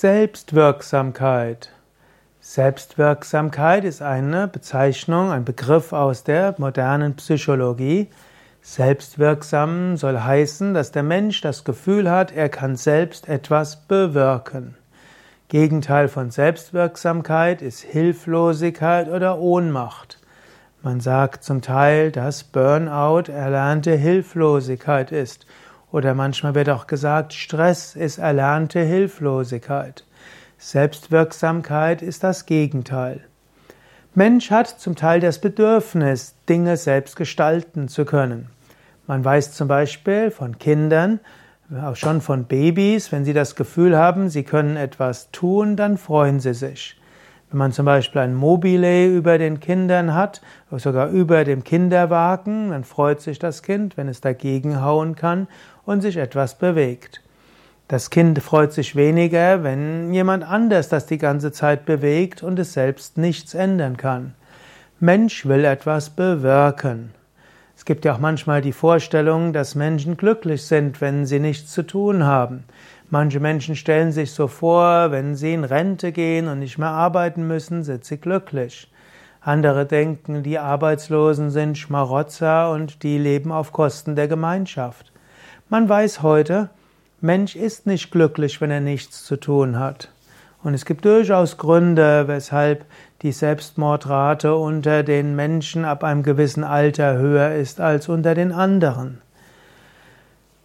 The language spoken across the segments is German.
Selbstwirksamkeit. Selbstwirksamkeit ist eine Bezeichnung, ein Begriff aus der modernen Psychologie. Selbstwirksam soll heißen, dass der Mensch das Gefühl hat, er kann selbst etwas bewirken. Gegenteil von Selbstwirksamkeit ist Hilflosigkeit oder Ohnmacht. Man sagt zum Teil, dass Burnout erlernte Hilflosigkeit ist oder manchmal wird auch gesagt, Stress ist erlernte Hilflosigkeit. Selbstwirksamkeit ist das Gegenteil. Mensch hat zum Teil das Bedürfnis, Dinge selbst gestalten zu können. Man weiß zum Beispiel von Kindern, auch schon von Babys, wenn sie das Gefühl haben, sie können etwas tun, dann freuen sie sich. Wenn man zum Beispiel ein Mobile über den Kindern hat, sogar über dem Kinderwagen, dann freut sich das Kind, wenn es dagegen hauen kann und sich etwas bewegt. Das Kind freut sich weniger, wenn jemand anders das die ganze Zeit bewegt und es selbst nichts ändern kann. Mensch will etwas bewirken. Es gibt ja auch manchmal die Vorstellung, dass Menschen glücklich sind, wenn sie nichts zu tun haben. Manche Menschen stellen sich so vor, wenn sie in Rente gehen und nicht mehr arbeiten müssen, sind sie glücklich. Andere denken, die Arbeitslosen sind Schmarotzer und die leben auf Kosten der Gemeinschaft. Man weiß heute, Mensch ist nicht glücklich, wenn er nichts zu tun hat. Und es gibt durchaus Gründe, weshalb die Selbstmordrate unter den Menschen ab einem gewissen Alter höher ist als unter den anderen.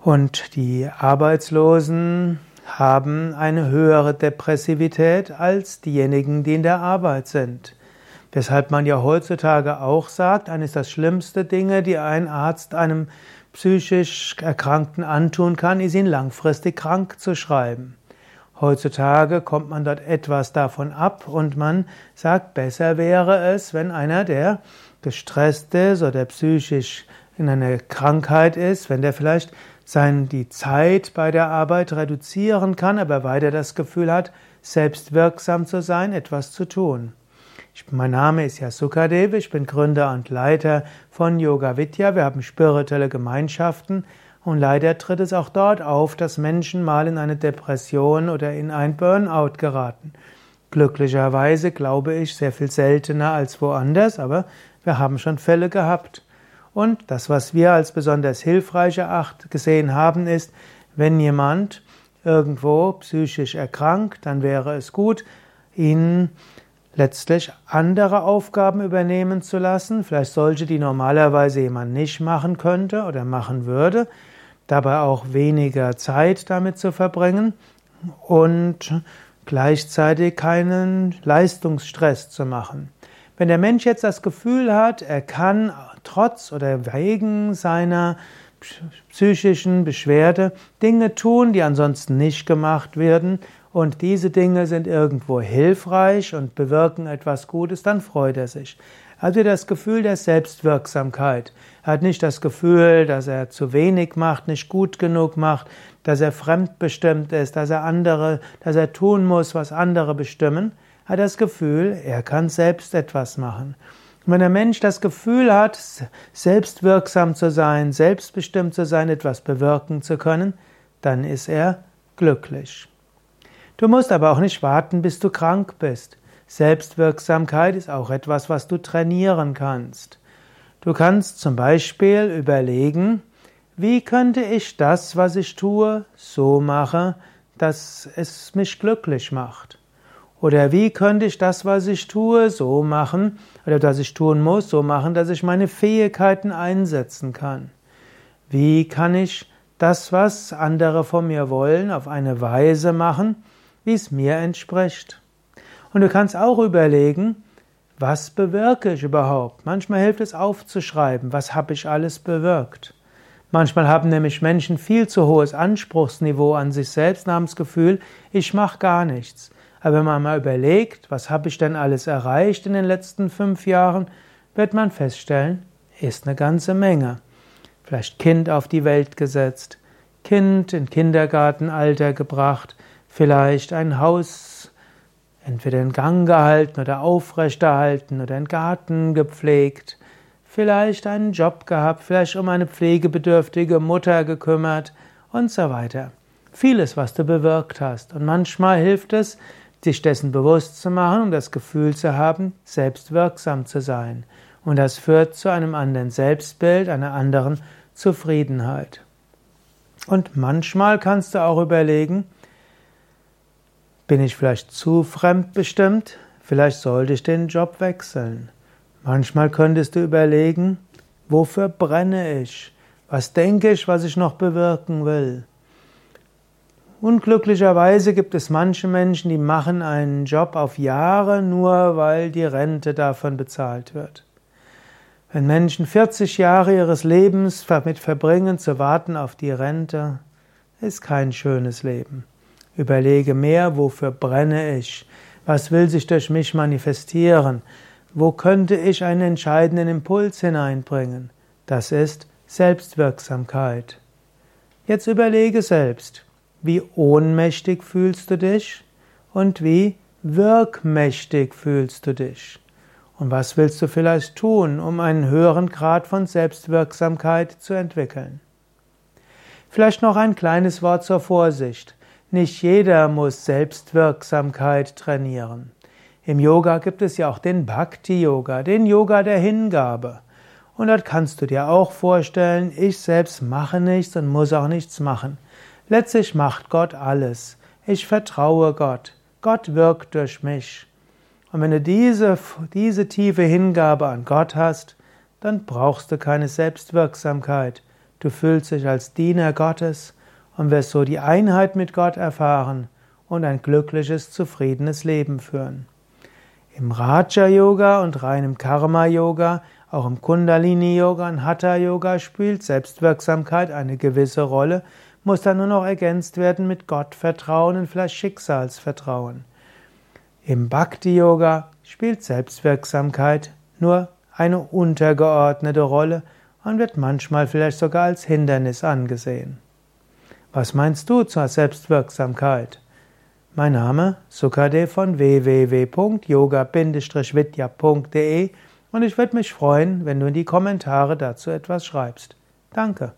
Und die Arbeitslosen haben eine höhere Depressivität als diejenigen, die in der Arbeit sind. Weshalb man ja heutzutage auch sagt, eines der schlimmsten Dinge, die ein Arzt einem psychisch Erkrankten antun kann, ist ihn langfristig krank zu schreiben. Heutzutage kommt man dort etwas davon ab und man sagt, besser wäre es, wenn einer, der gestresst ist oder psychisch in einer Krankheit ist, wenn der vielleicht sein, die Zeit bei der Arbeit reduzieren kann, aber weiter das Gefühl hat, selbstwirksam zu sein, etwas zu tun. Ich, mein Name ist Yasukadev, ich bin Gründer und Leiter von Yoga Vidya. Wir haben spirituelle Gemeinschaften und leider tritt es auch dort auf, dass Menschen mal in eine Depression oder in ein Burnout geraten. Glücklicherweise glaube ich sehr viel seltener als woanders, aber wir haben schon Fälle gehabt. Und das, was wir als besonders hilfreich eracht gesehen haben, ist, wenn jemand irgendwo psychisch erkrankt, dann wäre es gut, ihn letztlich andere Aufgaben übernehmen zu lassen, vielleicht solche, die normalerweise jemand nicht machen könnte oder machen würde, dabei auch weniger Zeit damit zu verbringen und gleichzeitig keinen Leistungsstress zu machen. Wenn der Mensch jetzt das Gefühl hat, er kann trotz oder wegen seiner psychischen Beschwerde Dinge tun, die ansonsten nicht gemacht werden, und diese Dinge sind irgendwo hilfreich und bewirken etwas Gutes, dann freut er sich. Hat das Gefühl der Selbstwirksamkeit. Er hat nicht das Gefühl, dass er zu wenig macht, nicht gut genug macht, dass er fremdbestimmt ist, dass er andere, dass er tun muss, was andere bestimmen. Er hat das Gefühl, er kann selbst etwas machen. Wenn der Mensch das Gefühl hat, selbstwirksam zu sein, selbstbestimmt zu sein, etwas bewirken zu können, dann ist er glücklich. Du musst aber auch nicht warten, bis du krank bist. Selbstwirksamkeit ist auch etwas, was du trainieren kannst. Du kannst zum Beispiel überlegen, wie könnte ich das, was ich tue, so machen, dass es mich glücklich macht? Oder wie könnte ich das, was ich tue, so machen, oder das ich tun muss, so machen, dass ich meine Fähigkeiten einsetzen kann? Wie kann ich das, was andere von mir wollen, auf eine Weise machen, wie es mir entspricht? Und du kannst auch überlegen, was bewirke ich überhaupt? Manchmal hilft es aufzuschreiben, was habe ich alles bewirkt. Manchmal haben nämlich Menschen viel zu hohes Anspruchsniveau an sich selbst, namens Gefühl, ich mache gar nichts. Aber wenn man mal überlegt, was habe ich denn alles erreicht in den letzten fünf Jahren, wird man feststellen, ist eine ganze Menge. Vielleicht Kind auf die Welt gesetzt, Kind in Kindergartenalter gebracht, vielleicht ein Haus entweder in Gang gehalten oder aufrechterhalten oder einen Garten gepflegt, vielleicht einen Job gehabt, vielleicht um eine pflegebedürftige Mutter gekümmert und so weiter. vieles, was du bewirkt hast. Und manchmal hilft es, sich dessen bewusst zu machen und das Gefühl zu haben, selbst wirksam zu sein. Und das führt zu einem anderen Selbstbild, einer anderen Zufriedenheit. Und manchmal kannst du auch überlegen, bin ich vielleicht zu fremdbestimmt? Vielleicht sollte ich den Job wechseln. Manchmal könntest du überlegen, wofür brenne ich? Was denke ich, was ich noch bewirken will? Unglücklicherweise gibt es manche Menschen, die machen einen Job auf Jahre, nur weil die Rente davon bezahlt wird. Wenn Menschen 40 Jahre ihres Lebens damit verbringen, zu warten auf die Rente, ist kein schönes Leben. Überlege mehr, wofür brenne ich? Was will sich durch mich manifestieren? Wo könnte ich einen entscheidenden Impuls hineinbringen? Das ist Selbstwirksamkeit. Jetzt überlege selbst, wie ohnmächtig fühlst du dich und wie wirkmächtig fühlst du dich? Und was willst du vielleicht tun, um einen höheren Grad von Selbstwirksamkeit zu entwickeln? Vielleicht noch ein kleines Wort zur Vorsicht. Nicht jeder muss Selbstwirksamkeit trainieren. Im Yoga gibt es ja auch den Bhakti-Yoga, den Yoga der Hingabe. Und dort kannst du dir auch vorstellen, ich selbst mache nichts und muss auch nichts machen. Letztlich macht Gott alles. Ich vertraue Gott. Gott wirkt durch mich. Und wenn du diese, diese tiefe Hingabe an Gott hast, dann brauchst du keine Selbstwirksamkeit. Du fühlst dich als Diener Gottes und wirst so die Einheit mit Gott erfahren und ein glückliches, zufriedenes Leben führen. Im Raja Yoga und reinem Karma Yoga, auch im Kundalini Yoga und Hatha Yoga spielt Selbstwirksamkeit eine gewisse Rolle, muss dann nur noch ergänzt werden mit Gottvertrauen und vielleicht Schicksalsvertrauen. Im Bhakti Yoga spielt Selbstwirksamkeit nur eine untergeordnete Rolle und wird manchmal vielleicht sogar als Hindernis angesehen. Was meinst du zur Selbstwirksamkeit? Mein Name Sukade von www.yoga-vidya.de und ich würde mich freuen, wenn du in die Kommentare dazu etwas schreibst. Danke.